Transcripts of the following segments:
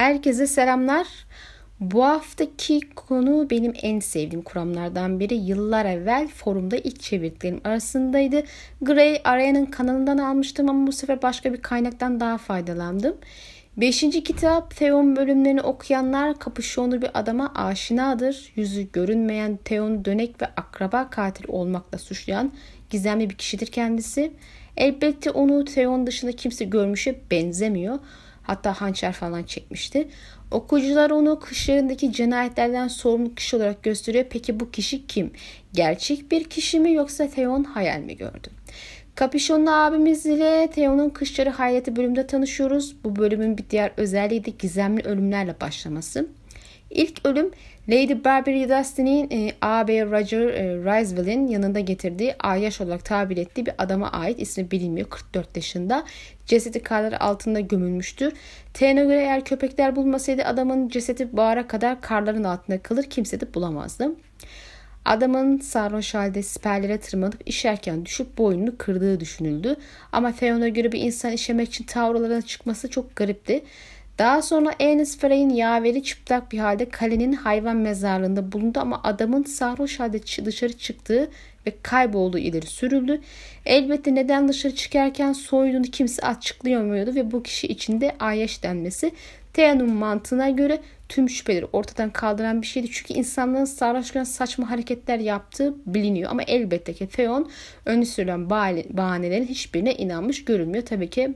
Herkese selamlar. Bu haftaki konu benim en sevdiğim kuramlardan biri. Yıllar evvel forumda ilk çevirdiklerim arasındaydı. Gray Arya'nın kanalından almıştım ama bu sefer başka bir kaynaktan daha faydalandım. Beşinci kitap Theon bölümlerini okuyanlar kapüşonlu bir adama aşinadır. Yüzü görünmeyen Theon'u dönek ve akraba katil olmakla suçlayan gizemli bir kişidir kendisi. Elbette onu Theon dışında kimse görmüşe benzemiyor. Hatta hançer falan çekmişti. Okuyucular onu kışlarındaki cinayetlerden sorumlu kişi olarak gösteriyor. Peki bu kişi kim? Gerçek bir kişi mi yoksa Theon hayal mi gördü? Kapüşonlu abimiz ile Theon'un Kışları Hayreti bölümünde tanışıyoruz. Bu bölümün bir diğer özelliği de gizemli ölümlerle başlaması. İlk ölüm Lady Barbary Dustin'in e, ağabey Roger e, Riseville'in yanında getirdiği Ayyaş olarak tabir ettiği bir adama ait ismi bilinmiyor 44 yaşında. Cesedi karlar altında gömülmüştür. Tene göre eğer köpekler bulmasaydı adamın cesedi bağıra kadar karların altında kalır kimse de bulamazdı. Adamın sarhoş halde siperlere tırmanıp işerken düşüp boynunu kırdığı düşünüldü. Ama Theon'a göre bir insan işemek için tavralarına çıkması çok garipti. Daha sonra Ernest Frey'in yaveri çıplak bir halde kalenin hayvan mezarlığında bulundu ama adamın sarhoş halde dışarı çıktığı ve kaybolduğu ileri sürüldü. Elbette neden dışarı çıkarken soyduğunu kimse açıklayamıyordu ve bu kişi içinde Ayyaş denmesi Thea'nın mantığına göre tüm şüpheleri ortadan kaldıran bir şeydi. Çünkü insanların sarhoşken saçma hareketler yaptığı biliniyor. Ama elbette ki Theon önü sürülen bahanelerin hiçbirine inanmış görünmüyor. Tabii ki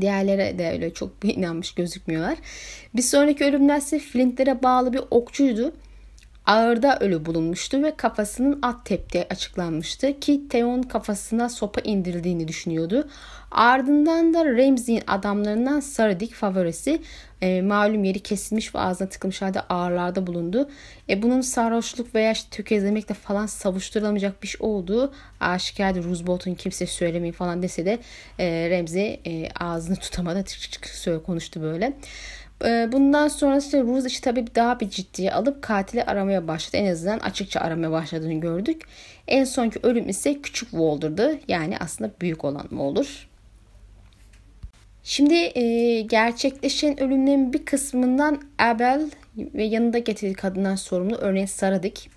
Diğerlere de öyle çok inanmış gözükmüyorlar. Bir sonraki ölümden ise Flintlere bağlı bir okçuydu. Ağırda ölü bulunmuştu ve kafasının at teptiği açıklanmıştı ki Theon kafasına sopa indirildiğini düşünüyordu. Ardından da Ramsey'in adamlarından Saradik favorisi e, malum yeri kesilmiş ve ağzına tıkılmış halde ağırlarda bulundu. E, bunun sarhoşluk veya işte tökezlemekle falan savuşturulamayacak bir şey olduğu aşikardı. Roosevelt kimse söylemeyin falan dese de e, Ramsey e, ağzını tutamadı. Çık çık çık konuştu böyle. E, bundan sonra işte Ruz işi tabii daha bir ciddiye alıp katili aramaya başladı. En azından açıkça aramaya başladığını gördük. En sonki ölüm ise küçük Walder'dı. Yani aslında büyük olan Walder. Şimdi e, gerçekleşen ölümlerin bir kısmından Abel ve yanında getirdiği kadından sorumlu örneğin Saradik.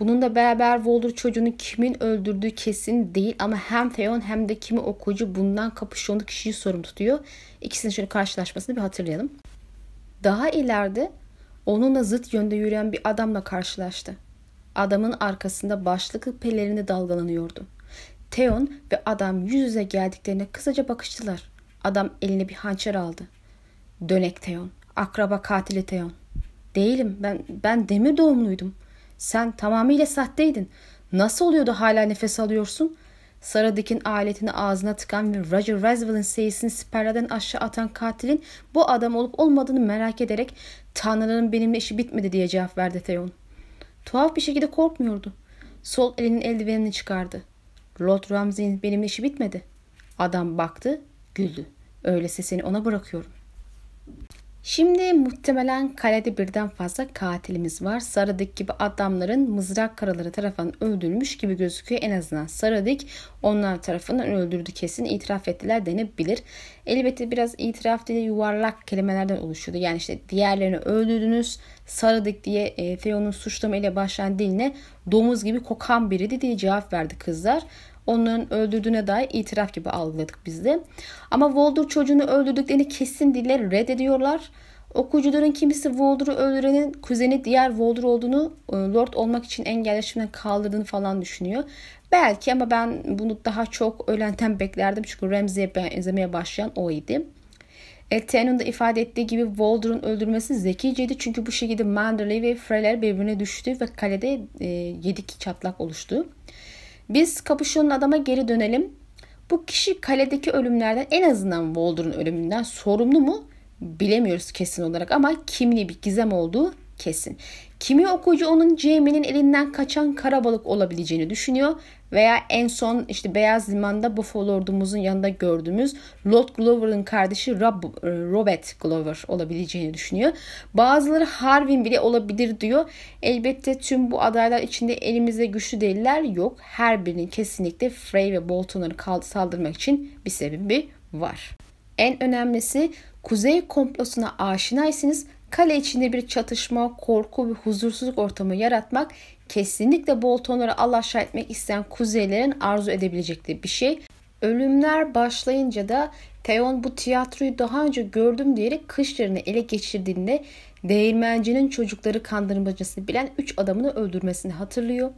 Bununla beraber Walder çocuğunu kimin öldürdüğü kesin değil ama hem Theon hem de kimi okuyucu bundan kapışıyorlu kişiyi sorumlu tutuyor. İkisinin şöyle karşılaşmasını bir hatırlayalım. Daha ileride onunla zıt yönde yürüyen bir adamla karşılaştı. Adamın arkasında başlıklı pelerini dalgalanıyordu. Theon ve adam yüz yüze geldiklerine kısaca bakıştılar. Adam eline bir hançer aldı. Dönek Teon. Akraba katili Teon. Değilim. Ben ben demir doğumluydum. Sen tamamıyla sahteydin. Nasıl oluyordu hala nefes alıyorsun? Saradik'in aletini ağzına tıkan ve Roger Roswell'in seyisini siperlerden aşağı atan katilin bu adam olup olmadığını merak ederek Tanrı'nın benimle işi bitmedi diye cevap verdi Theon. Tuhaf bir şekilde korkmuyordu. Sol elinin eldivenini çıkardı. Lord Ramsay'in benimle işi bitmedi. Adam baktı Güldü. Öyleyse seni ona bırakıyorum. Şimdi muhtemelen kalede birden fazla katilimiz var. Saradik gibi adamların mızrak karaları tarafından öldürülmüş gibi gözüküyor. En azından Saradik onlar tarafından öldürdü kesin itiraf ettiler denebilir. Elbette biraz itiraf diye yuvarlak kelimelerden oluşuyordu. Yani işte diğerlerini öldürdünüz. Saradik diye e, Theon'un suçlama başlayan diline domuz gibi kokan biriydi diye cevap verdi kızlar onların öldürdüğüne dair itiraf gibi algıladık biz de. Ama Voldur çocuğunu öldürdüklerini kesin dille reddediyorlar. Okuyucuların kimisi Voldur'u öldürenin kuzeni diğer Voldur olduğunu e, Lord olmak için engelleşimden kaldırdığını falan düşünüyor. Belki ama ben bunu daha çok ölenten beklerdim. Çünkü Ramsey'e benzemeye başlayan o idi. Elten'in de ifade ettiği gibi Voldur'un öldürmesi zekiceydi. Çünkü bu şekilde Manderley ve Freyler birbirine düştü ve kalede e, yedik çatlak oluştu. Biz kapüşonun adama geri dönelim. Bu kişi kaledeki ölümlerden en azından Walder'ın ölümünden sorumlu mu? Bilemiyoruz kesin olarak ama kimliği bir gizem olduğu kesin. Kimi okuyucu onun Jamie'nin elinden kaçan karabalık olabileceğini düşünüyor veya en son işte Beyaz Liman'da Buffalo ordumuzun yanında gördüğümüz Lord Glover'ın kardeşi Rob, e, Robert Glover olabileceğini düşünüyor. Bazıları Harvin bile olabilir diyor. Elbette tüm bu adaylar içinde elimizde güçlü değiller yok. Her birinin kesinlikle Frey ve Bolton'ları saldırmak için bir sebebi var. En önemlisi Kuzey komplosuna aşinaysınız. Kale içinde bir çatışma, korku ve huzursuzluk ortamı yaratmak kesinlikle Bolton'ları alaşağı etmek isteyen kuzeylerin arzu edebilecekleri bir şey. Ölümler başlayınca da Theon bu tiyatroyu daha önce gördüm diyerek kışlarını ele geçirdiğinde değirmencinin çocukları kandırmacasını bilen 3 adamını öldürmesini hatırlıyor.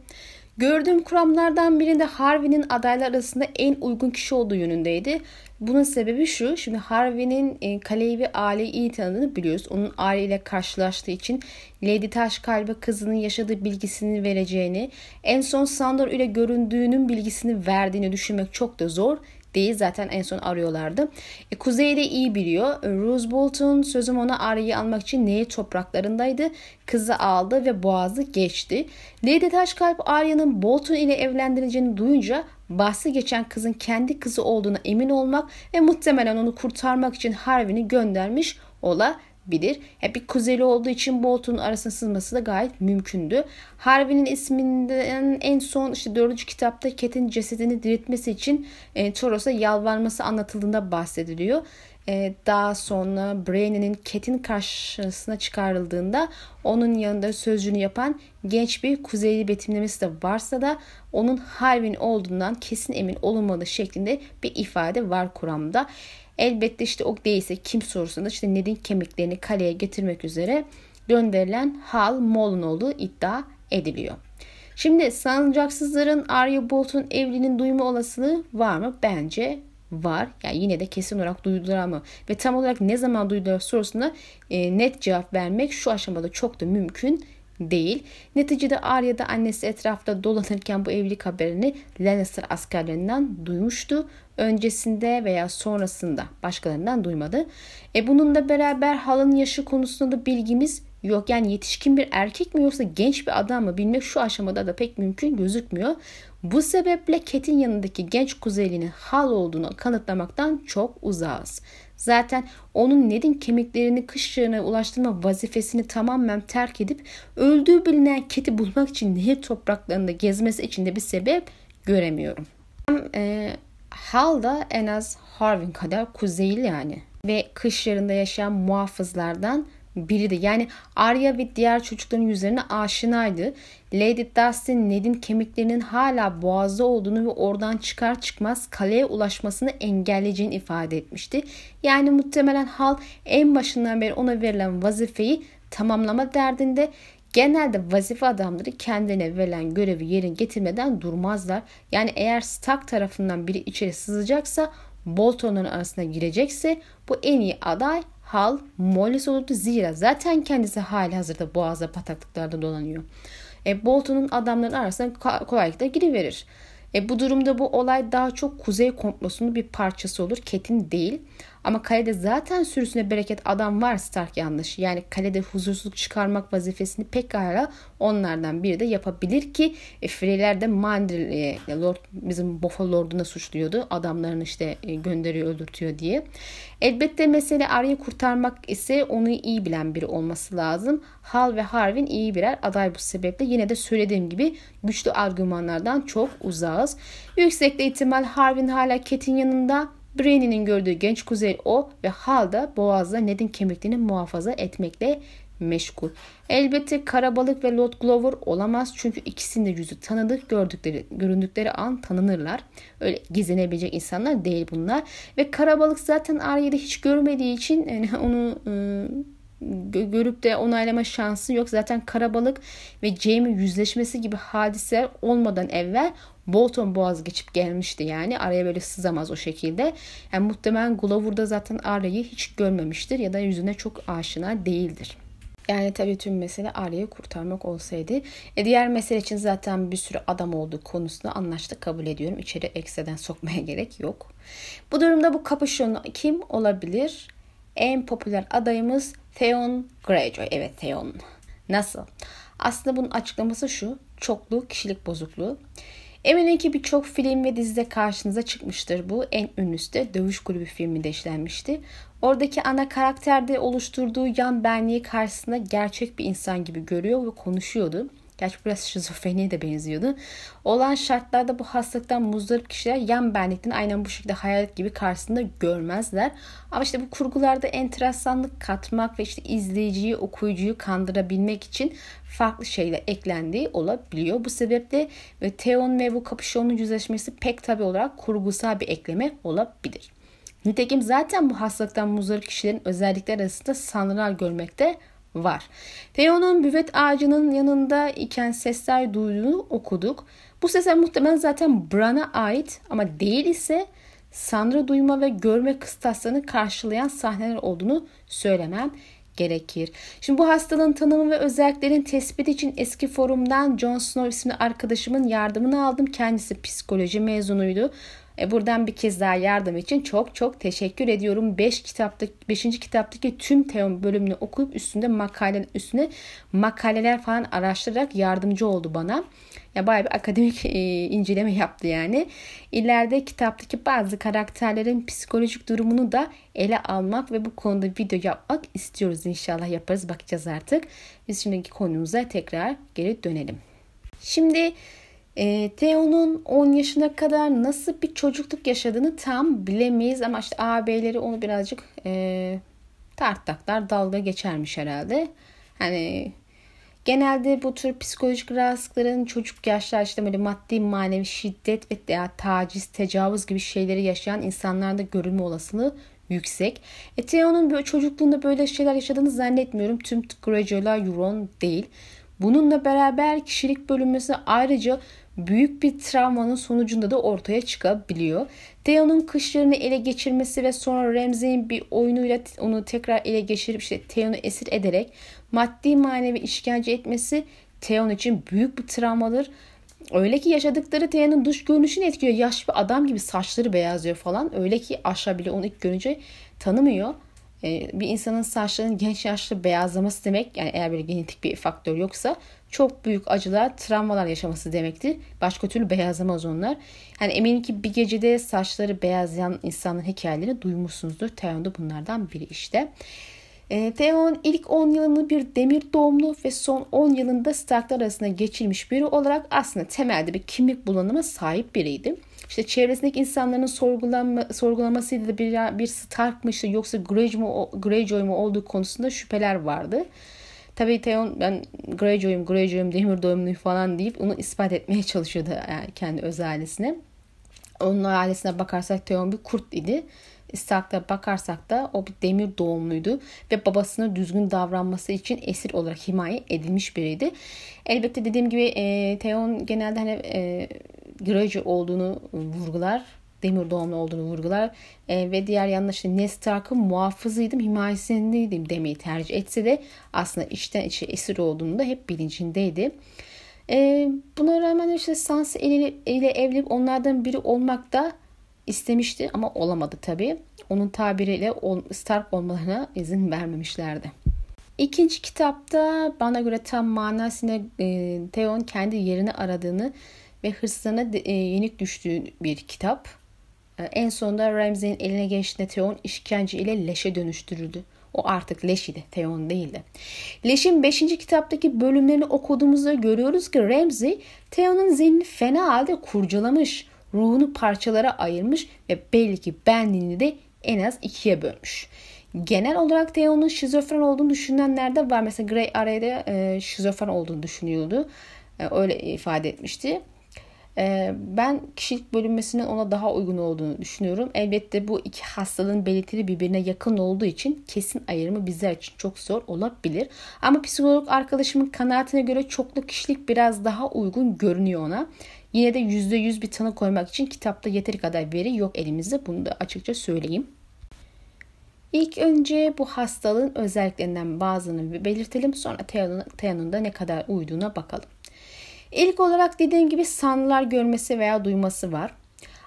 Gördüğüm kuramlardan birinde Harvey'nin adaylar arasında en uygun kişi olduğu yönündeydi. Bunun sebebi şu. Şimdi Harvey'nin e, kaleyi ve aileyi iyi tanıdığını biliyoruz. Onun aileyle karşılaştığı için Lady Taşkalbe kızının yaşadığı bilgisini vereceğini, en son Sandor ile göründüğünün bilgisini verdiğini düşünmek çok da zor değil. Zaten en son arıyorlardı. E, Kuzey'de iyi biliyor. E, Rose Bolton sözüm ona Arya'yı almak için neyi topraklarındaydı. Kızı aldı ve boğazı geçti. Lady Taşkalp Arya'nın Bolton ile evlendirileceğini duyunca bahsi geçen kızın kendi kızı olduğuna emin olmak ve muhtemelen onu kurtarmak için Harvey'ni göndermiş ola bilir. Hep bir kuzeli olduğu için Bolton'un arasına sızması da gayet mümkündü. Harvey'nin isminden en son işte dördüncü kitapta Ket'in cesedini diriltmesi için e, Toros'a yalvarması anlatıldığında bahsediliyor. E, daha sonra Brainy'nin Ket'in karşısına çıkarıldığında onun yanında sözcüğünü yapan genç bir kuzeyli betimlemesi de varsa da onun Harvey'in olduğundan kesin emin olunmadığı şeklinde bir ifade var kuramda. Elbette işte o değilse kim sorusunda işte Ned'in kemiklerini kaleye getirmek üzere gönderilen Hal Mol'un olduğu iddia ediliyor. Şimdi sancaksızların Arya Bolt'un evliliğinin duyma olasılığı var mı? Bence var. Yani yine de kesin olarak duydular ama ve tam olarak ne zaman duydular sorusuna e, net cevap vermek şu aşamada çok da mümkün değil. Neticede Arya da annesi etrafta dolanırken bu evlilik haberini Lannister askerlerinden duymuştu. Öncesinde veya sonrasında başkalarından duymadı. E bunun da beraber halının yaşı konusunda da bilgimiz yok. Yani yetişkin bir erkek mi yoksa genç bir adam mı bilmek şu aşamada da pek mümkün gözükmüyor. Bu sebeple Ket'in yanındaki genç kuzeylinin hal olduğunu kanıtlamaktan çok uzağız. Zaten onun Ned'in kemiklerini kış ulaştırma vazifesini tamamen terk edip öldüğü bilinen Ket'i bulmak için nehir topraklarında gezmesi için de bir sebep göremiyorum. E, Hal da en az Harvin kadar kuzeyli yani. Ve kış yarında yaşayan muhafızlardan biriydi. Yani Arya ve diğer çocukların yüzlerine aşinaydı. Lady Dustin Ned'in kemiklerinin hala boğazda olduğunu ve oradan çıkar çıkmaz kaleye ulaşmasını engelleyeceğini ifade etmişti. Yani muhtemelen Hal en başından beri ona verilen vazifeyi tamamlama derdinde Genelde vazife adamları kendine verilen görevi yerine getirmeden durmazlar. Yani eğer Stark tarafından biri içeri sızacaksa Bolton'un arasına girecekse bu en iyi aday Hal Mollis olurdu. Zira zaten kendisi hali hazırda boğazda pataklıklarda dolanıyor. E, Bolton'un adamların arasına kolaylıkla giriverir. E, bu durumda bu olay daha çok kuzey komplosunun bir parçası olur. Ketin değil. Ama kalede zaten sürüsüne bereket adam var Stark yanlış. Yani kalede huzursuzluk çıkarmak vazifesini pekala onlardan biri de yapabilir ki e, Freyler de Mandrill e, Lord bizim Bofa Lord'una suçluyordu. Adamlarını işte e, gönderiyor öldürtüyor diye. Elbette mesele Arya'yı kurtarmak ise onu iyi bilen biri olması lazım. Hal ve Harvin iyi birer aday bu sebeple yine de söylediğim gibi güçlü argümanlardan çok uzağız. Yüksekte ihtimal Harvin hala Ket'in yanında Brain'in gördüğü genç kuzey o ve Hal da boğazda Ned'in kemiklerini muhafaza etmekle meşgul. Elbette Karabalık ve Lord Glover olamaz çünkü ikisinin de yüzü tanıdık gördükleri, göründükleri an tanınırlar. Öyle gizlenebilecek insanlar değil bunlar. Ve Karabalık zaten Arya'da hiç görmediği için yani onu e, görüp de onaylama şansı yok. Zaten Karabalık ve Jaime yüzleşmesi gibi hadiseler olmadan evvel Bolton boğaz geçip gelmişti yani. Araya böyle sızamaz o şekilde. Yani muhtemelen Glover'da zaten Arya'yı hiç görmemiştir ya da yüzüne çok aşina değildir. Yani tabii tüm mesele Arya'yı kurtarmak olsaydı. E diğer mesele için zaten bir sürü adam olduğu konusunda anlaştık kabul ediyorum. İçeri ekstradan sokmaya gerek yok. Bu durumda bu kapışon kim olabilir? En popüler adayımız Theon Greyjoy. Evet Theon. Nasıl? Aslında bunun açıklaması şu. Çoklu kişilik bozukluğu. Eminim ki birçok film ve dizide karşınıza çıkmıştır bu. En ünlüsü de Dövüş Kulübü filminde işlenmişti. Oradaki ana karakterde oluşturduğu yan benliği karşısında gerçek bir insan gibi görüyor ve konuşuyordu. Gerçi biraz şizofreniye de benziyordu. Olan şartlarda bu hastalıktan muzdarip kişiler yan benlikten aynen bu şekilde hayalet gibi karşısında görmezler. Ama işte bu kurgularda enteresanlık katmak ve işte izleyiciyi, okuyucuyu kandırabilmek için farklı şeyler eklendiği olabiliyor. Bu sebeple ve Theon ve bu kapüşonun yüzleşmesi pek tabi olarak kurgusal bir ekleme olabilir. Nitekim zaten bu hastalıktan muzdarip kişilerin özellikler arasında sanrılar görmekte var. Theo'nun büvet ağacının yanında iken sesler duyduğunu okuduk. Bu sesler muhtemelen zaten Bran'a ait ama değil ise sanrı duyma ve görme kıstaslarını karşılayan sahneler olduğunu söylemem gerekir. Şimdi bu hastalığın tanımı ve özelliklerin tespiti için eski forumdan John Snow isimli arkadaşımın yardımını aldım. Kendisi psikoloji mezunuydu. E buradan bir kez daha yardım için çok çok teşekkür ediyorum. 5 kitaptaki 5. kitaptaki tüm teori bölümünü okuyup üstünde makale üstüne makaleler falan araştırarak yardımcı oldu bana. Ya bayağı bir akademik e, inceleme yaptı yani. İleride kitaptaki bazı karakterlerin psikolojik durumunu da ele almak ve bu konuda video yapmak istiyoruz inşallah yaparız bakacağız artık. Biz şimdiki konumuza tekrar geri dönelim. Şimdi e, Theo'nun 10 yaşına kadar nasıl bir çocukluk yaşadığını tam bilemeyiz ama işte ağabeyleri onu birazcık e, tarttaklar dalga geçermiş herhalde. Hani genelde bu tür psikolojik rahatsızlıkların çocuk yaşlar işte böyle maddi manevi şiddet ve veya taciz, tecavüz gibi şeyleri yaşayan insanlarda görülme olasılığı yüksek. E, Theo'nun böyle çocukluğunda böyle şeyler yaşadığını zannetmiyorum. Tüm Greyjoy'lar Euron değil. Bununla beraber kişilik bölünmesi ayrıca büyük bir travmanın sonucunda da ortaya çıkabiliyor. Theon'un kışlarını ele geçirmesi ve sonra Ramsay'in bir oyunuyla onu tekrar ele geçirip işte Theon'u esir ederek maddi manevi işkence etmesi Theon için büyük bir travmadır. Öyle ki yaşadıkları Theon'un dış görünüşünü etkiliyor. Yaş bir adam gibi saçları beyazlıyor falan. Öyle ki aşağı bile onu ilk görünce tanımıyor. Ee, bir insanın saçlarının genç yaşta beyazlaması demek yani eğer bir genetik bir faktör yoksa çok büyük acılar, travmalar yaşaması demektir. Başka türlü beyazlamaz onlar. Yani eminim ki bir gecede saçları beyazlayan insanların hikayelerini duymuşsunuzdur. Theon da bunlardan biri işte. E, Theon ilk 10 yılını bir demir doğumlu ve son 10 yılında Starklar arasında geçirmiş biri olarak aslında temelde bir kimlik bulanıma sahip biriydi. İşte çevresindeki insanların sorgulama, sorgulamasıyla bir, bir Stark mı işte yoksa Greyjoy mu, Greyjoy mu olduğu konusunda şüpheler vardı. Tabii Theon ben Greyjoy'um, Greyjoy'um, demir doğumluyum falan deyip onu ispat etmeye çalışıyordu yani kendi öz ailesine. Onun ailesine bakarsak Theon bir kurt idi. Stark'ta bakarsak da o bir demir doğumluydu ve babasına düzgün davranması için esir olarak himaye edilmiş biriydi. Elbette dediğim gibi e, Theon genelde hani e, Greyjoy olduğunu vurgular demir doğumlu olduğunu vurgular e, ve diğer yandan işte Ned Stark'ın muhafızıydım, himayesindeydim demeyi tercih etse de aslında içten içe esir olduğunu da hep bilincindeydi. E, buna rağmen işte Sansa ile, ile evlenip onlardan biri olmak da istemişti ama olamadı tabii. Onun tabiriyle Stark olmalarına izin vermemişlerdi. İkinci kitapta bana göre tam manasıyla e, Theon kendi yerini aradığını ve hırslarına e, yenik düştüğü bir kitap. E, en sonunda Ramsay'in eline geçtiğinde Theon işkence ile leşe dönüştürüldü. O artık leş idi, Theon değildi. Leş'in 5. kitaptaki bölümlerini okuduğumuzda görüyoruz ki Ramsay Theon'un zihnini fena halde kurcalamış, ruhunu parçalara ayırmış ve belli ki benliğini de en az ikiye bölmüş. Genel olarak Theon'un şizofren olduğunu düşünenler de var. Mesela Grey Array'de e, şizofren olduğunu düşünüyordu. E, öyle ifade etmişti. Ee, ben kişilik bölünmesinin ona daha uygun olduğunu düşünüyorum. Elbette bu iki hastalığın belirtileri birbirine yakın olduğu için kesin ayırımı bizler için çok zor olabilir. Ama psikolog arkadaşımın kanaatine göre çoklu kişilik biraz daha uygun görünüyor ona. Yine de %100 bir tanı koymak için kitapta yeteri kadar veri yok elimizde. Bunu da açıkça söyleyeyim. İlk önce bu hastalığın özelliklerinden bazılarını belirtelim. Sonra da ne kadar uyduğuna bakalım. İlk olarak dediğim gibi sanrılar görmesi veya duyması var.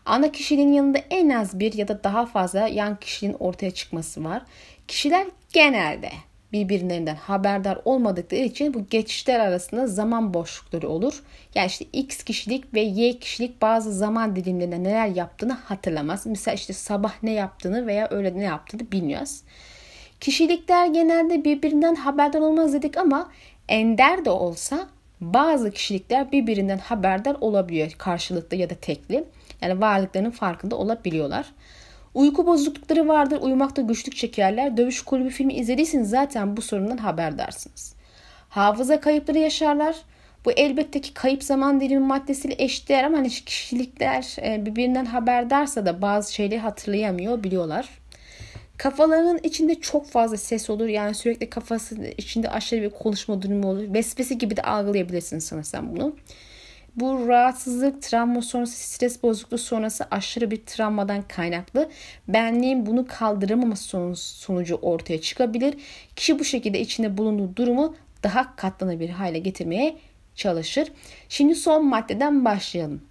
Ana kişiliğin yanında en az bir ya da daha fazla yan kişiliğin ortaya çıkması var. Kişiler genelde birbirlerinden haberdar olmadıkları için bu geçişler arasında zaman boşlukları olur. Yani işte X kişilik ve Y kişilik bazı zaman dilimlerinde neler yaptığını hatırlamaz. Mesela işte sabah ne yaptığını veya öğle ne yaptığını bilmiyoruz. Kişilikler genelde birbirinden haberdar olmaz dedik ama ender de olsa Bazı kişilikler birbirinden haberdar olabiliyor karşılıklı ya da tekli. Yani varlıklarının farkında olabiliyorlar. Uyku bozuklukları vardır, uyumakta güçlük çekerler. Dövüş kulübü filmi izlediyseniz zaten bu sorundan haberdarsınız. Hafıza kayıpları yaşarlar. Bu elbette ki kayıp zaman dilimi maddesiyle eşdeğer ama hani kişilikler e, birbirinden haberdarsa da bazı şeyleri hatırlayamıyor biliyorlar. Kafalarının içinde çok fazla ses olur. Yani sürekli kafasının içinde aşırı bir konuşma durumu olur. Vesvese gibi de algılayabilirsin sanırsam bunu. Bu rahatsızlık, travma sonrası, stres bozukluğu sonrası aşırı bir travmadan kaynaklı. Benliğin bunu kaldıramaması sonucu ortaya çıkabilir. Kişi bu şekilde içinde bulunduğu durumu daha katlanabilir hale getirmeye çalışır. Şimdi son maddeden başlayalım.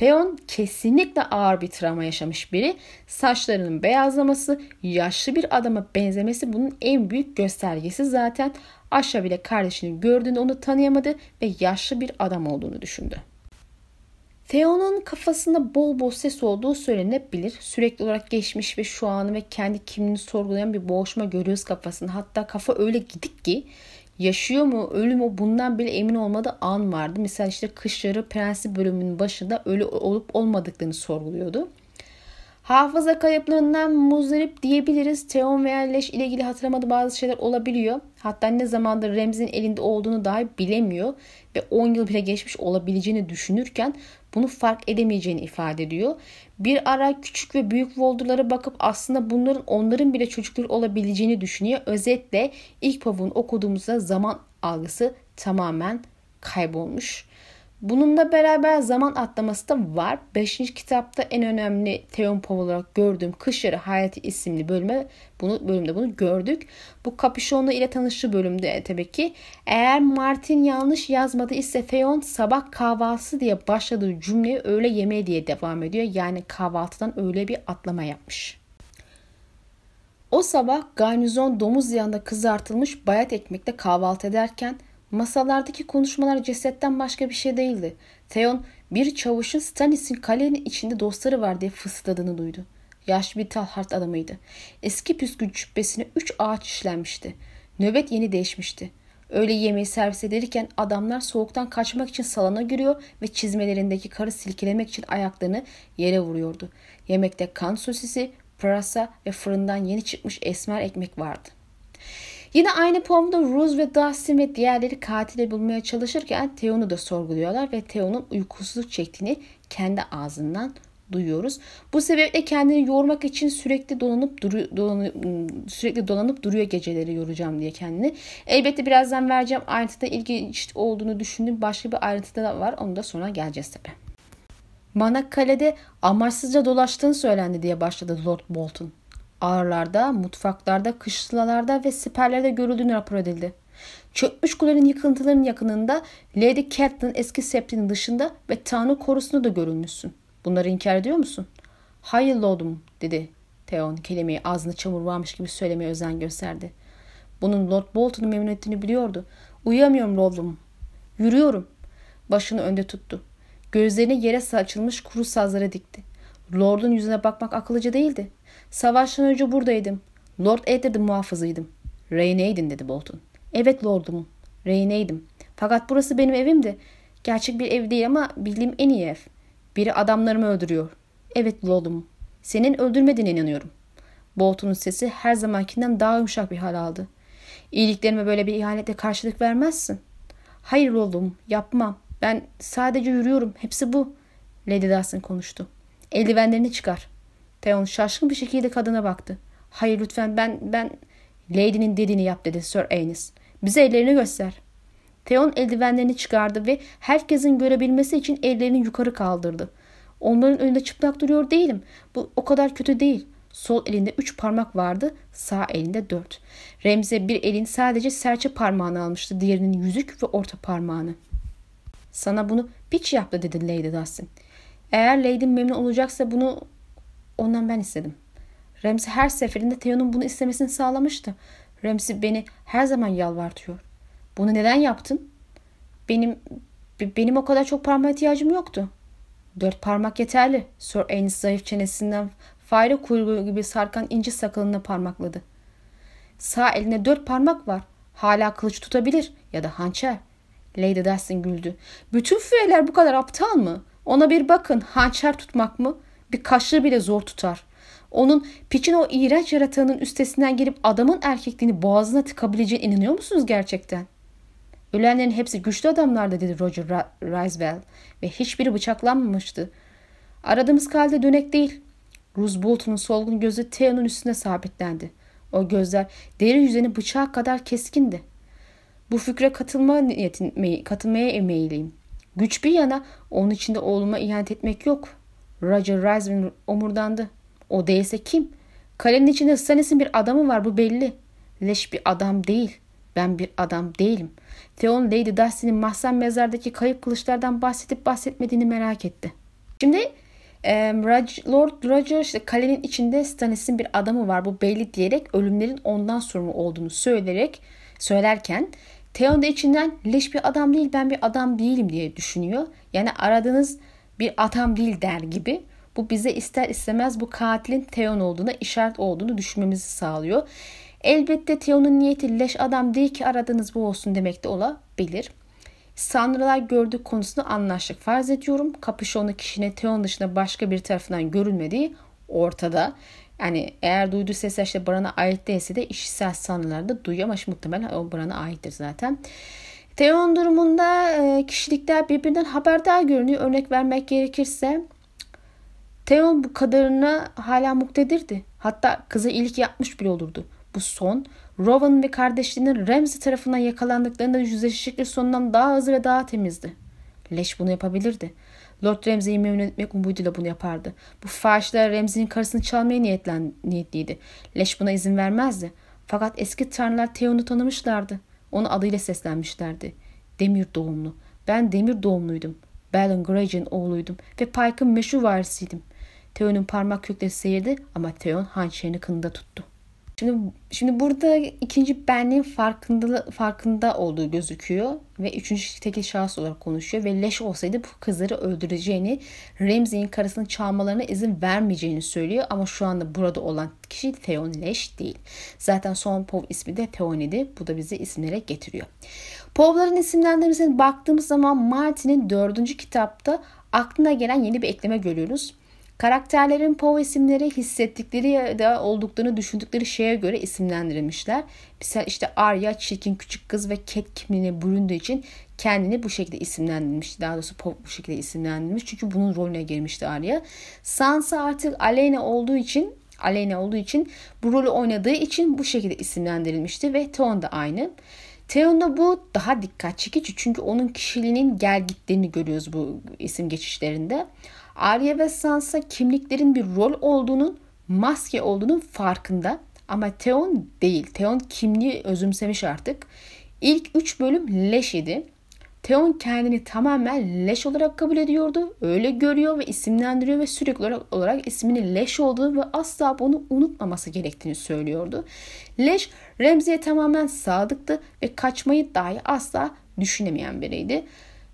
Theon kesinlikle ağır bir travma yaşamış biri. Saçlarının beyazlaması, yaşlı bir adama benzemesi bunun en büyük göstergesi zaten. Aşağı bile kardeşini gördüğünde onu tanıyamadı ve yaşlı bir adam olduğunu düşündü. Theon'un kafasında bol bol ses olduğu söylenebilir. Sürekli olarak geçmiş ve şu anı ve kendi kimliğini sorgulayan bir boğuşma görüyoruz kafasında. Hatta kafa öyle gidik ki yaşıyor mu ölü mü bundan bile emin olmadığı an vardı. Mesela işte kışları prensi bölümünün başında ölü olup olmadıklarını sorguluyordu. Hafıza kayıplarından muzdarip diyebiliriz. Theon veya Leş ile ilgili hatırlamadığı bazı şeyler olabiliyor. Hatta ne zamandır Remzi'nin elinde olduğunu dahi bilemiyor ve 10 yıl bile geçmiş olabileceğini düşünürken bunu fark edemeyeceğini ifade ediyor. Bir ara küçük ve büyük Voldor'lara bakıp aslında bunların onların bile çocukları olabileceğini düşünüyor. Özetle ilk pavuğunu okuduğumuzda zaman algısı tamamen kaybolmuş. Bununla beraber zaman atlaması da var. Beşinci kitapta en önemli Paul olarak gördüğüm Kış Yarı Hayati isimli bölüme bunu bölümde bunu gördük. Bu kapüşonlu ile tanıştığı bölümde tabii ki. Eğer Martin yanlış yazmadı ise Theon sabah kahvaltısı diye başladığı cümleyi öğle yemeği diye devam ediyor. Yani kahvaltıdan öyle bir atlama yapmış. O sabah garnizon domuz yanında kızartılmış bayat ekmekle kahvaltı ederken Masalardaki konuşmalar cesetten başka bir şey değildi. Theon bir çavuşun Stannis'in kalenin içinde dostları var diye fısıldadığını duydu. Yaşlı bir talhart adamıydı. Eski püskül cübbesine üç ağaç işlenmişti. Nöbet yeni değişmişti. Öyle yemeği servis ederken adamlar soğuktan kaçmak için salona giriyor ve çizmelerindeki karı silkelemek için ayaklarını yere vuruyordu. Yemekte kan sosisi, pırasa ve fırından yeni çıkmış esmer ekmek vardı. Yine aynı poemda Rose ve Dustin ve diğerleri katili bulmaya çalışırken Theon'u da sorguluyorlar ve Theon'un uykusuzluk çektiğini kendi ağzından duyuyoruz. Bu sebeple kendini yormak için sürekli dolanıp duruyor, dolanıp, sürekli dolanıp duruyor geceleri yoracağım diye kendini. Elbette birazdan vereceğim ayrıntıda ilginç olduğunu düşündüğüm başka bir ayrıntı da var. Onu da sonra geleceğiz tabi. Bana kalede amaçsızca dolaştığını söylendi diye başladı Lord Bolton ağırlarda, mutfaklarda, kışlalarda ve siperlerde görüldüğünü rapor edildi. Çökmüş kulenin yıkıntılarının yakınında Lady Catelyn eski septinin dışında ve Tanrı korusunda da görülmüşsün. Bunları inkar ediyor musun? Hayır lordum dedi Theon kelimeyi ağzına çamur varmış gibi söylemeye özen gösterdi. Bunun Lord Bolton'u memnun ettiğini biliyordu. Uyuyamıyorum lordum. Yürüyorum. Başını önde tuttu. Gözlerini yere saçılmış kuru sazlara dikti. Lord'un yüzüne bakmak akıllıca değildi. Savaştan önce buradaydım. Lord Edward'ın muhafızıydım. Reyneydin dedi Bolton. Evet lordum. Reyneydim. Fakat burası benim evimdi. Gerçek bir ev değil ama bildiğim en iyi ev. Biri adamlarımı öldürüyor. Evet lordum. Senin öldürmediğine inanıyorum. Bolton'un sesi her zamankinden daha yumuşak bir hal aldı. İyiliklerime böyle bir ihanetle karşılık vermezsin. Hayır oğlum yapmam. Ben sadece yürüyorum. Hepsi bu. Lady Dawson konuştu. Eldivenlerini çıkar. Theon şaşkın bir şekilde kadına baktı. Hayır lütfen ben ben Lady'nin dediğini yap dedi Sir Anis. Bize ellerini göster. Theon eldivenlerini çıkardı ve herkesin görebilmesi için ellerini yukarı kaldırdı. Onların önünde çıplak duruyor değilim. Bu o kadar kötü değil. Sol elinde üç parmak vardı, sağ elinde dört. Remze bir elin sadece serçe parmağını almıştı, diğerinin yüzük ve orta parmağını. Sana bunu piç yaptı dedi Lady Dustin. Eğer Lady memnun olacaksa bunu ondan ben istedim. Ramsey her seferinde Theo'nun bunu istemesini sağlamıştı. Ramsey beni her zaman yalvartıyor. Bunu neden yaptın? Benim benim o kadar çok parmağa ihtiyacım yoktu. Dört parmak yeterli. Sir Anis zayıf çenesinden fare kuyruğu gibi sarkan ince sakalına parmakladı. Sağ eline dört parmak var. Hala kılıç tutabilir ya da hançer. Lady Dustin güldü. Bütün füyeler bu kadar aptal mı? Ona bir bakın hançer tutmak mı? Bir kaşığı bile zor tutar. Onun piçin o iğrenç yaratığının üstesinden gelip adamın erkekliğini boğazına tıkabileceğine inanıyor musunuz gerçekten? Ölenlerin hepsi güçlü adamlardı dedi Roger Riswell ve hiçbiri bıçaklanmamıştı. Aradığımız kalde dönek değil. Rose Bolton'un solgun gözü Theo'nun üstüne sabitlendi. O gözler deri yüzeni bıçağı kadar keskindi. Bu fikre katılma niyetin, katılmaya meyilliyim. Güç bir yana onun içinde oğluma ihanet etmek yok. Roger Risman omurdandı. O değilse kim? Kalenin içinde Stannis'in bir adamı var bu belli. Leş bir adam değil. Ben bir adam değilim. Theon Lady Dustin'in mahzen mezardaki kayıp kılıçlardan bahsedip bahsetmediğini merak etti. Şimdi e, Lord Roger işte kalenin içinde Stannis'in bir adamı var bu belli diyerek ölümlerin ondan sorumlu olduğunu söyleyerek söylerken Theon da içinden leş bir adam değil ben bir adam değilim diye düşünüyor. Yani aradığınız bir adam değil der gibi. Bu bize ister istemez bu katilin Theon olduğuna işaret olduğunu düşünmemizi sağlıyor. Elbette Theon'un niyeti leş adam değil ki aradığınız bu olsun demek de olabilir. Sanrılar gördük konusunda anlaştık. Farz ediyorum kapüşonlu kişinin Theon dışında başka bir tarafından görülmediği ortada. Yani eğer duyduğu sesler işte Bran'a ait değilse de işitsel sanrılarda duyuyor ama muhtemelen o Bran'a aittir zaten. Theon durumunda e, kişilikler birbirinden haberdar görünüyor. Örnek vermek gerekirse Theon bu kadarına hala muktedirdi. Hatta kızı ilk yapmış bile olurdu. Bu son Rowan ve kardeşlerinin Ramsey tarafından yakalandıklarında yüzleşecekleri sonundan daha hızlı ve daha temizdi. Leş bunu yapabilirdi. Lord Ramsey'i memnun etmek umuduyla bunu yapardı. Bu fahişler Ramsey'in karısını çalmaya niyetlen, niyetliydi. Leş buna izin vermezdi. Fakat eski tanrılar Theon'u tanımışlardı. Onu adıyla seslenmişlerdi. Demir doğumlu. Ben demir doğumluydum. Balon Greyjoy'un oğluydum ve Pike'ın meşhur varisiydim. Theon'un parmak kökleri seyirdi ama Theon hançerini kınında tuttu. Şimdi şimdi burada ikinci benliğin farkında farkında olduğu gözüküyor ve üçüncü tekil şahıs olarak konuşuyor ve leş olsaydı bu kızları öldüreceğini, Ramsey'in karısını çalmalarına izin vermeyeceğini söylüyor ama şu anda burada olan kişi Theon Leş değil. Zaten son Pov ismi de Theon idi. Bu da bizi isimlere getiriyor. Povların isimlendirmesine baktığımız zaman Martin'in dördüncü kitapta aklına gelen yeni bir ekleme görüyoruz. Karakterlerin Poe isimleri hissettikleri ya da olduklarını düşündükleri şeye göre isimlendirilmişler. Mesela işte Arya çirkin küçük kız ve Cat kimliğine büründüğü için kendini bu şekilde isimlendirmiş. Daha doğrusu Poe bu şekilde isimlendirmiş. Çünkü bunun rolüne girmişti Arya. Sansa artık Aleyna olduğu için Aleyna olduğu için bu rolü oynadığı için bu şekilde isimlendirilmişti ve Theon da aynı. Theon'da bu daha dikkat çekici çünkü onun kişiliğinin gel gittiğini görüyoruz bu isim geçişlerinde. Arya ve Sansa kimliklerin bir rol olduğunun, maske olduğunun farkında. Ama Theon değil. Theon kimliği özümsemiş artık. İlk 3 bölüm leş idi. Theon kendini tamamen leş olarak kabul ediyordu. Öyle görüyor ve isimlendiriyor ve sürekli olarak, olarak ismini leş olduğu ve asla bunu unutmaması gerektiğini söylüyordu. Leş Remzi'ye tamamen sadıktı ve kaçmayı dahi asla düşünemeyen biriydi.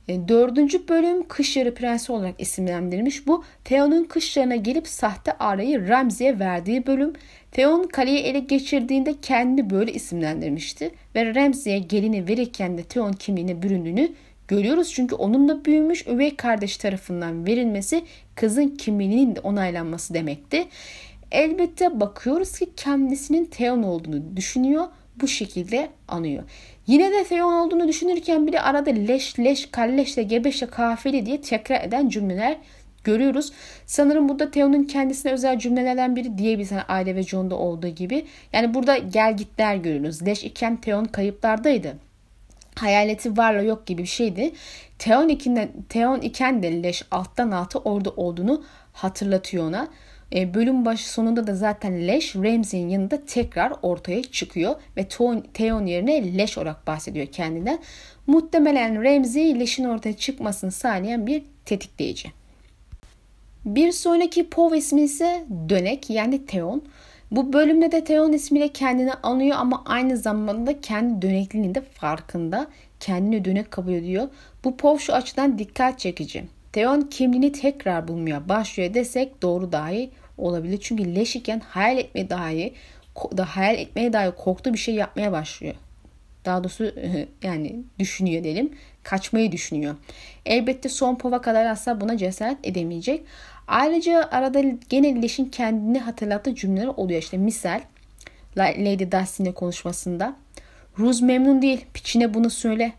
E, dördüncü bölüm Kış Yarı Prensi olarak isimlendirilmiş. Bu Theon'un kış yarına gelip sahte arayı Ramsey'e verdiği bölüm. Theon kaleyi ele geçirdiğinde kendini böyle isimlendirmişti. Ve Ramsey'e gelini verirken de Theon kimliğine büründüğünü görüyoruz. Çünkü onunla büyümüş üvey kardeş tarafından verilmesi kızın kimliğinin de onaylanması demekti. Elbette bakıyoruz ki kendisinin Theon olduğunu düşünüyor. Bu şekilde anıyor. Yine de Theon olduğunu düşünürken bile arada leş, leş, kalleşle, gebeşle, kafeli diye tekrar eden cümleler görüyoruz. Sanırım burada Theon'un kendisine özel cümlelerden biri diyebiliriz. Yani Aile ve John'da olduğu gibi. Yani burada gel gitler görüyoruz. Leş iken Theon kayıplardaydı. Hayaleti varla yok gibi bir şeydi. Theon iken, Theon iken de leş alttan alta orada olduğunu hatırlatıyor ona. E, bölüm başı sonunda da zaten Leş Ramsey'in yanında tekrar ortaya çıkıyor ve Theon yerine Leş olarak bahsediyor kendinden. Muhtemelen Ramsey Leş'in ortaya çıkmasını sağlayan bir tetikleyici. Bir sonraki Pov ismi ise Dönek yani Theon. Bu bölümde de Theon ismiyle kendini anıyor ama aynı zamanda kendi dönekliğinin de farkında. Kendini dönek kabul ediyor. Bu Pov şu açıdan dikkat çekici. Theon kimliğini tekrar bulmaya başlıyor desek doğru dahi olabilir. Çünkü leş iken hayal etmeye dahi da hayal etmeye dahi korktuğu bir şey yapmaya başlıyor. Daha doğrusu yani düşünüyor diyelim. Kaçmayı düşünüyor. Elbette son pova kadar asla buna cesaret edemeyecek. Ayrıca arada gene Leş'in kendini hatırlattığı cümleler oluyor. İşte misal Lady Dustin'le konuşmasında. Ruz memnun değil. Piçine bunu söyle.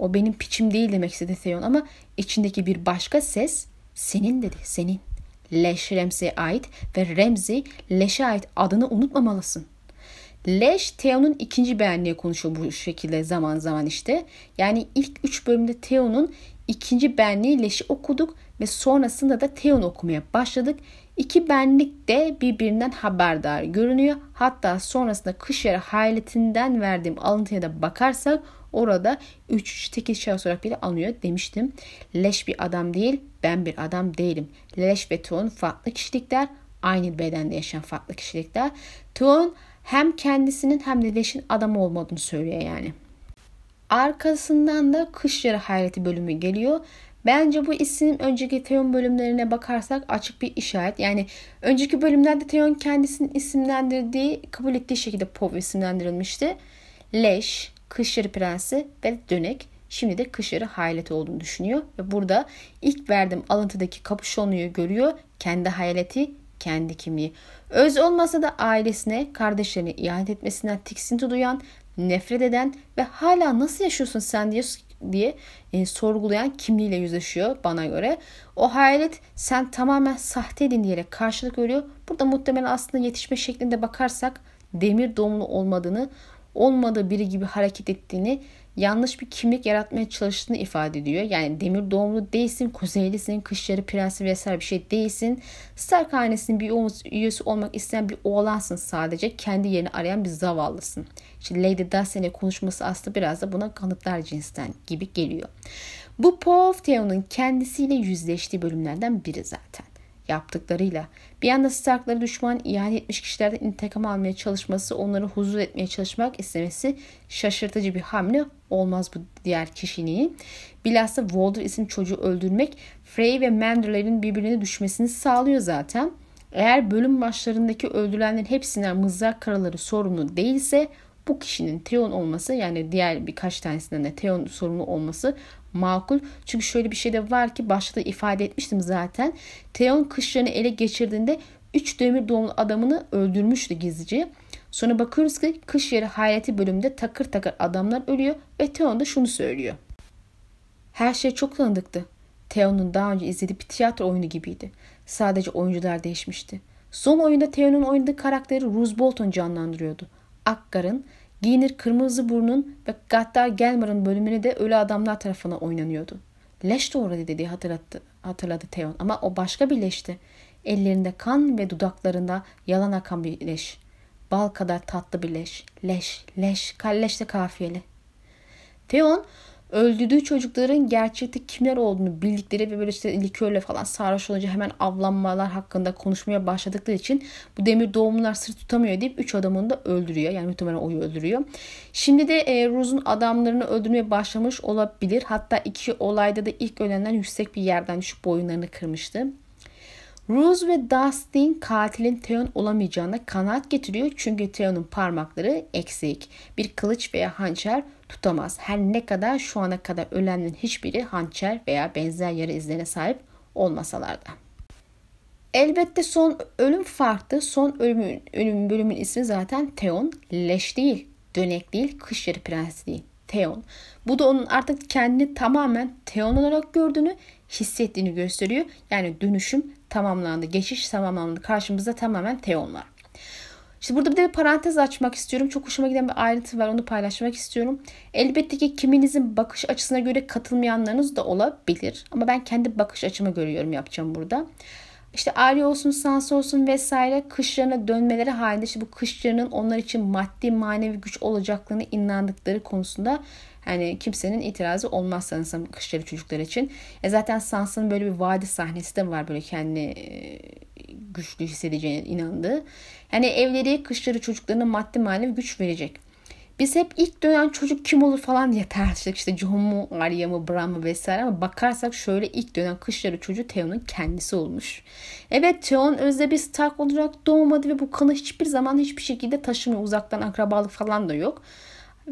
O benim piçim değil demek istedi Theon ama içindeki bir başka ses senin dedi senin. Leş Ramsey'e ait ve Ramsey Leş'e ait adını unutmamalısın. Leş Theon'un ikinci beğenliği konuşuyor bu şekilde zaman zaman işte. Yani ilk üç bölümde Theon'un ikinci benliği Leş'i okuduk ve sonrasında da Theon okumaya başladık. İki benlik de birbirinden haberdar görünüyor. Hatta sonrasında kış yarı hayletinden verdiğim alıntıya da bakarsak orada 3-3 tekil şahıs olarak bile anıyor demiştim. Leş bir adam değil, ben bir adam değilim. Leş ve Tuğun farklı kişilikler, aynı bedende yaşayan farklı kişilikler. Tuğun hem kendisinin hem de Leş'in adamı olmadığını söylüyor yani. Arkasından da kış yarı hayreti bölümü geliyor. Bence bu isim önceki Theon bölümlerine bakarsak açık bir işaret. Yani önceki bölümlerde Theon kendisini isimlendirdiği, kabul ettiği şekilde Pov isimlendirilmişti. Leş, Kışları Prensi ve Dönek. Şimdi de Kışları Hayaleti olduğunu düşünüyor. Ve burada ilk verdiğim alıntıdaki kapüşonluyu görüyor. Kendi hayaleti, kendi kimliği. Öz olmasa da ailesine, kardeşlerine ihanet etmesinden tiksinti duyan, nefret eden ve hala nasıl yaşıyorsun sen diye diye e, sorgulayan kimliğiyle yüzleşiyor bana göre. O hayalet sen tamamen sahteydin diyerek karşılık veriyor. Burada muhtemelen aslında yetişme şeklinde bakarsak demir doğumlu olmadığını, olmadığı biri gibi hareket ettiğini, yanlış bir kimlik yaratmaya çalıştığını ifade ediyor. Yani demir doğumlu değilsin, kuzeylisin, kışları prensi vesaire bir şey değilsin. Stark hanesinin bir üyesi olmak isteyen bir oğlansın sadece. Kendi yerini arayan bir zavallısın. İşte Lady Dustin konuşması aslında biraz da buna kanıtlar cinsten gibi geliyor. Bu Paul Theon'un kendisiyle yüzleştiği bölümlerden biri zaten yaptıklarıyla. Bir yanda Stark'ları düşman iade etmiş kişilerden intikam almaya çalışması, onları huzur etmeye çalışmak istemesi şaşırtıcı bir hamle olmaz bu diğer kişiliği. Bilhassa Walder isim çocuğu öldürmek Frey ve Mander'lerin birbirine düşmesini sağlıyor zaten. Eğer bölüm başlarındaki öldürülenlerin hepsinden mızrak karaları sorumlu değilse bu kişinin Theon olması yani diğer birkaç tanesinden de Theon sorumlu olması makul. Çünkü şöyle bir şey de var ki başta da ifade etmiştim zaten. Theon kışlarını ele geçirdiğinde 3 demir doğumlu adamını öldürmüştü gizlice. Sonra bakıyoruz ki kış yeri hayreti bölümünde takır takır adamlar ölüyor ve Theon da şunu söylüyor. Her şey çok tanıdıktı. Theon'un daha önce izlediği bir tiyatro oyunu gibiydi. Sadece oyuncular değişmişti. Son oyunda Theon'un oynadığı karakteri Rose Bolton canlandırıyordu. Akgar'ın Giyinir Kırmızı Burn'un ve Gaddar Gelmar'ın bölümünü de ölü adamlar tarafından oynanıyordu. Leş doğru dedi hatırlattı, hatırladı Theon ama o başka bir leşti. Ellerinde kan ve dudaklarında yalan akan bir leş. Bal kadar tatlı bir leş. Leş, leş, kalleş de kafiyeli. Theon öldürdüğü çocukların gerçekte kimler olduğunu bildikleri ve böyle işte likörle falan sarhoş olunca hemen avlanmalar hakkında konuşmaya başladıkları için bu demir doğumlular sırt tutamıyor deyip üç adamını da öldürüyor. Yani muhtemelen oyu öldürüyor. Şimdi de e, Rose'un adamlarını öldürmeye başlamış olabilir. Hatta iki olayda da ilk ölenler yüksek bir yerden düşüp boyunlarını kırmıştı. Rose ve Dustin katilin Theon olamayacağına kanaat getiriyor çünkü Theon'un parmakları eksik. Bir kılıç veya hançer tutamaz. Her ne kadar şu ana kadar ölenlerin hiçbiri hançer veya benzer yarı izlerine sahip olmasalar da. Elbette son ölüm farklı. Son ölümün, ölüm bölümün ismi zaten Theon. Leş değil, dönek değil, kış yarı prensi değil. Theon. Bu da onun artık kendini tamamen Theon olarak gördüğünü, hissettiğini gösteriyor. Yani dönüşüm tamamlandı, geçiş tamamlandı. Karşımızda tamamen Theon var. İşte burada bir de bir parantez açmak istiyorum. Çok hoşuma giden bir ayrıntı var. Onu paylaşmak istiyorum. Elbette ki kiminizin bakış açısına göre katılmayanlarınız da olabilir. Ama ben kendi bakış açıma göre yorum yapacağım burada. İşte Arya olsun, Sansa olsun vesaire kışlarına dönmeleri halinde işte bu kışlarının onlar için maddi manevi güç olacaklarını inandıkları konusunda hani kimsenin itirazı olmaz sanırsam kışları çocuklar için. E zaten Sansa'nın böyle bir vadi sahnesi de var böyle kendi e, güçlü hissedeceğine inandığı. Yani evleri kışları çocuklarına maddi manevi güç verecek. Biz hep ilk dönen çocuk kim olur falan diye tartıştık. İşte John mu, Arya mı, Bran mı vesaire ama bakarsak şöyle ilk dönen kışları çocuğu Theon'un kendisi olmuş. Evet Theon özde bir Stark olarak doğmadı ve bu kanı hiçbir zaman hiçbir şekilde taşımıyor. Uzaktan akrabalık falan da yok.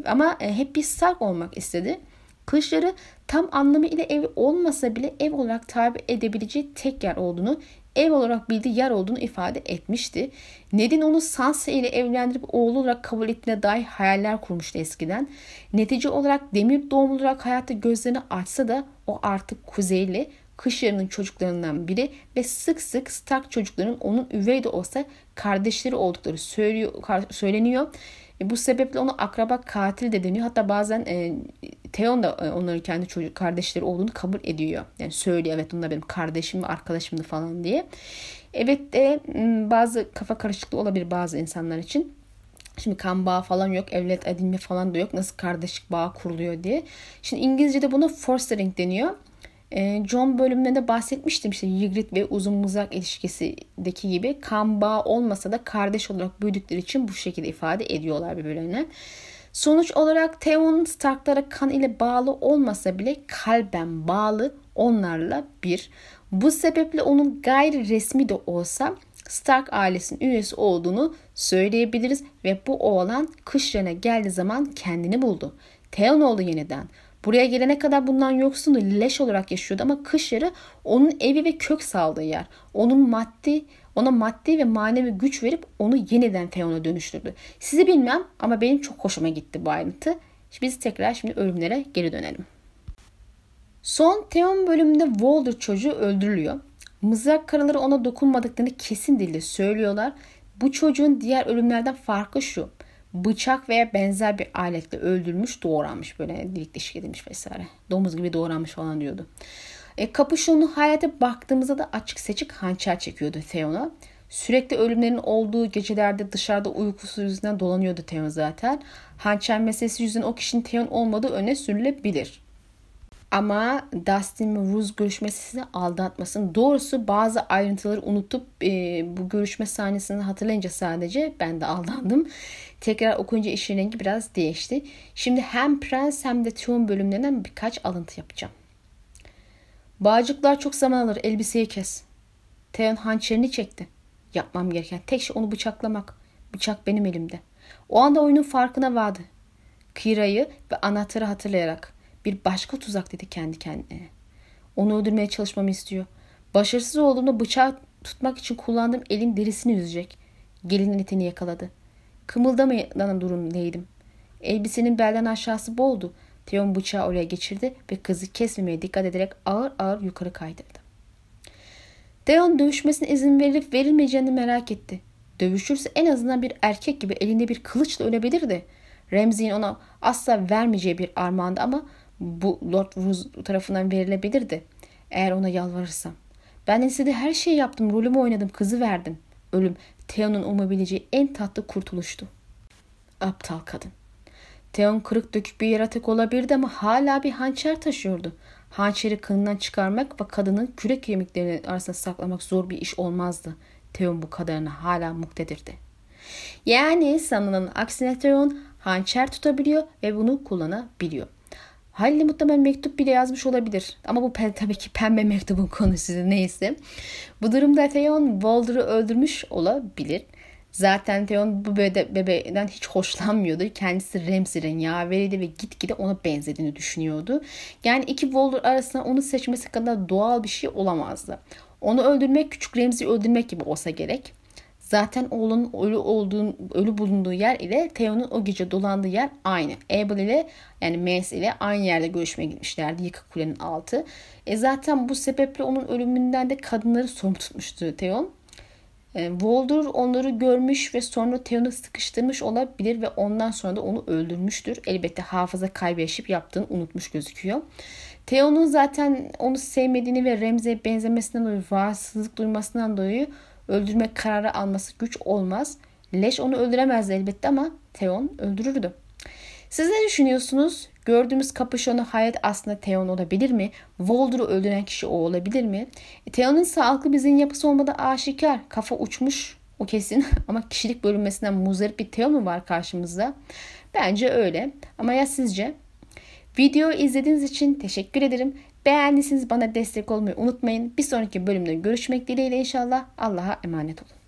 Ama e, hep bir Stark olmak istedi. Kışları tam anlamıyla ev olmasa bile ev olarak tabir edebileceği tek yer olduğunu, ev olarak bildiği yer olduğunu ifade etmişti. Ned'in onu Sansa ile evlendirip oğlu olarak kabul ettiğine dair hayaller kurmuştu eskiden. Netice olarak demir doğumlu olarak hayatta gözlerini açsa da o artık kuzeyli, kış yarının çocuklarından biri ve sık sık Stark çocuklarının onun üvey de olsa kardeşleri oldukları söyleniyor. E, bu sebeple onu akraba katil de deniyor. Hatta bazen e, Theon da e, onların kendi çocuk kardeşleri olduğunu kabul ediyor. Yani söylüyor evet onlar benim kardeşim ve arkadaşımdı falan diye. Evet de bazı kafa karışıklığı olabilir bazı insanlar için. Şimdi kan bağı falan yok, evlat edinme falan da yok. Nasıl kardeşlik bağı kuruluyor diye. Şimdi İngilizce'de buna fostering deniyor. Ee, John bölümünde bahsetmiştim işte Ygritte ve uzun mızrak ilişkisindeki gibi kan bağı olmasa da kardeş olarak büyüdükleri için bu şekilde ifade ediyorlar birbirlerine. Sonuç olarak Theon Starklara kan ile bağlı olmasa bile kalben bağlı onlarla bir. Bu sebeple onun gayri resmi de olsa Stark ailesinin üyesi olduğunu söyleyebiliriz ve bu oğlan kışlarına geldiği zaman kendini buldu. Theon oldu yeniden. Buraya gelene kadar bundan yoksundu. Leş olarak yaşıyordu ama kış yarı onun evi ve kök saldığı yer. Onun maddi ona maddi ve manevi güç verip onu yeniden Theon'a dönüştürdü. Sizi bilmem ama benim çok hoşuma gitti bu ayrıntı. Biz tekrar şimdi ölümlere geri dönelim. Son Theon bölümünde Walder çocuğu öldürülüyor. Mızrak karaları ona dokunmadıklarını kesin dilde söylüyorlar. Bu çocuğun diğer ölümlerden farkı şu bıçak veya benzer bir aletle öldürmüş, doğranmış böyle delik deşik edilmiş vesaire. Domuz gibi doğranmış falan diyordu. E, Kapüşon'un hayata baktığımızda da açık seçik hançer çekiyordu Theon'a. Sürekli ölümlerin olduğu gecelerde dışarıda uykusuz yüzünden dolanıyordu Theon zaten. Hançer meselesi yüzünden o kişinin Theon olmadığı öne sürülebilir. Ama Dustin ve Rose görüşmesini aldatmasın. Doğrusu bazı ayrıntıları unutup e, bu görüşme sahnesini hatırlayınca sadece ben de aldandım. Tekrar okuyunca işin rengi biraz değişti. Şimdi hem Prens hem de Theon bölümlerinden birkaç alıntı yapacağım. Bağcıklar çok zaman alır. Elbiseyi kes. Theon hançerini çekti. Yapmam gereken tek şey onu bıçaklamak. Bıçak benim elimde. O anda oyunun farkına vardı. Kira'yı ve anahtarı hatırlayarak bir başka tuzak dedi kendi kendine. Onu öldürmeye çalışmamı istiyor. Başarısız olduğumda bıçağı tutmak için kullandığım elin derisini yüzecek. Gelinin etini yakaladı. Kımıldamadan durumdaydım. Elbisenin belden aşağısı boldu. Theon bıçağı oraya geçirdi ve kızı kesmemeye dikkat ederek ağır ağır yukarı kaydırdı. Theon dövüşmesine izin verilip verilmeyeceğini merak etti. Dövüşürse en azından bir erkek gibi elinde bir kılıçla ölebilirdi. Ramsay'in ona asla vermeyeceği bir armağandı ama bu Lord Roose tarafından verilebilirdi. Eğer ona yalvarırsam. Ben istediği her şeyi yaptım. Rolümü oynadım. Kızı verdim. Ölüm Theon'un umabileceği en tatlı kurtuluştu. Aptal kadın. Theon kırık dökük bir yaratık olabilirdi ama hala bir hançer taşıyordu. Hançeri kınından çıkarmak ve kadının kürek kemiklerinin arasında saklamak zor bir iş olmazdı. Theon bu kadarına hala muktedirdi. Yani sanılanın aksine Theon hançer tutabiliyor ve bunu kullanabiliyor. Halil'e muhtemelen mektup bile yazmış olabilir. Ama bu tabii ki pembe mektubun konusu neyse. Bu durumda Theon Walder'ı öldürmüş olabilir. Zaten Theon bu bebe bebeğden hiç hoşlanmıyordu. Kendisi Ramsay'in yaveriydi ve gitgide ona benzediğini düşünüyordu. Yani iki Walder arasında onu seçmesi kadar doğal bir şey olamazdı. Onu öldürmek küçük Ramsay'i öldürmek gibi olsa gerek. Zaten oğlunun ölü olduğu, ölü bulunduğu yer ile Theo'nun o gece dolandığı yer aynı. Abel ile yani Mace ile aynı yerde görüşmeye gitmişlerdi. Yıkık kulenin altı. E zaten bu sebeple onun ölümünden de kadınları sorumlu tutmuştu Theon. E, Voldur onları görmüş ve sonra Theon'u sıkıştırmış olabilir ve ondan sonra da onu öldürmüştür. Elbette hafıza kaybı yaptığını unutmuş gözüküyor. Theon'un zaten onu sevmediğini ve Remze'ye benzemesinden dolayı rahatsızlık duymasından dolayı öldürmek kararı alması güç olmaz. Leş onu öldüremezdi elbette ama Theon öldürürdü. Siz ne düşünüyorsunuz? Gördüğümüz kapüşonu hayat aslında Theon olabilir mi? Voldor'u öldüren kişi o olabilir mi? E, Theon'un sağlıklı bir zihin yapısı olmadı aşikar. Kafa uçmuş o kesin ama kişilik bölünmesinden muzdarip bir Theon mu var karşımızda? Bence öyle. Ama ya sizce? Video izlediğiniz için teşekkür ederim. Beğendiyseniz bana destek olmayı unutmayın. Bir sonraki bölümde görüşmek dileğiyle inşallah. Allah'a emanet olun.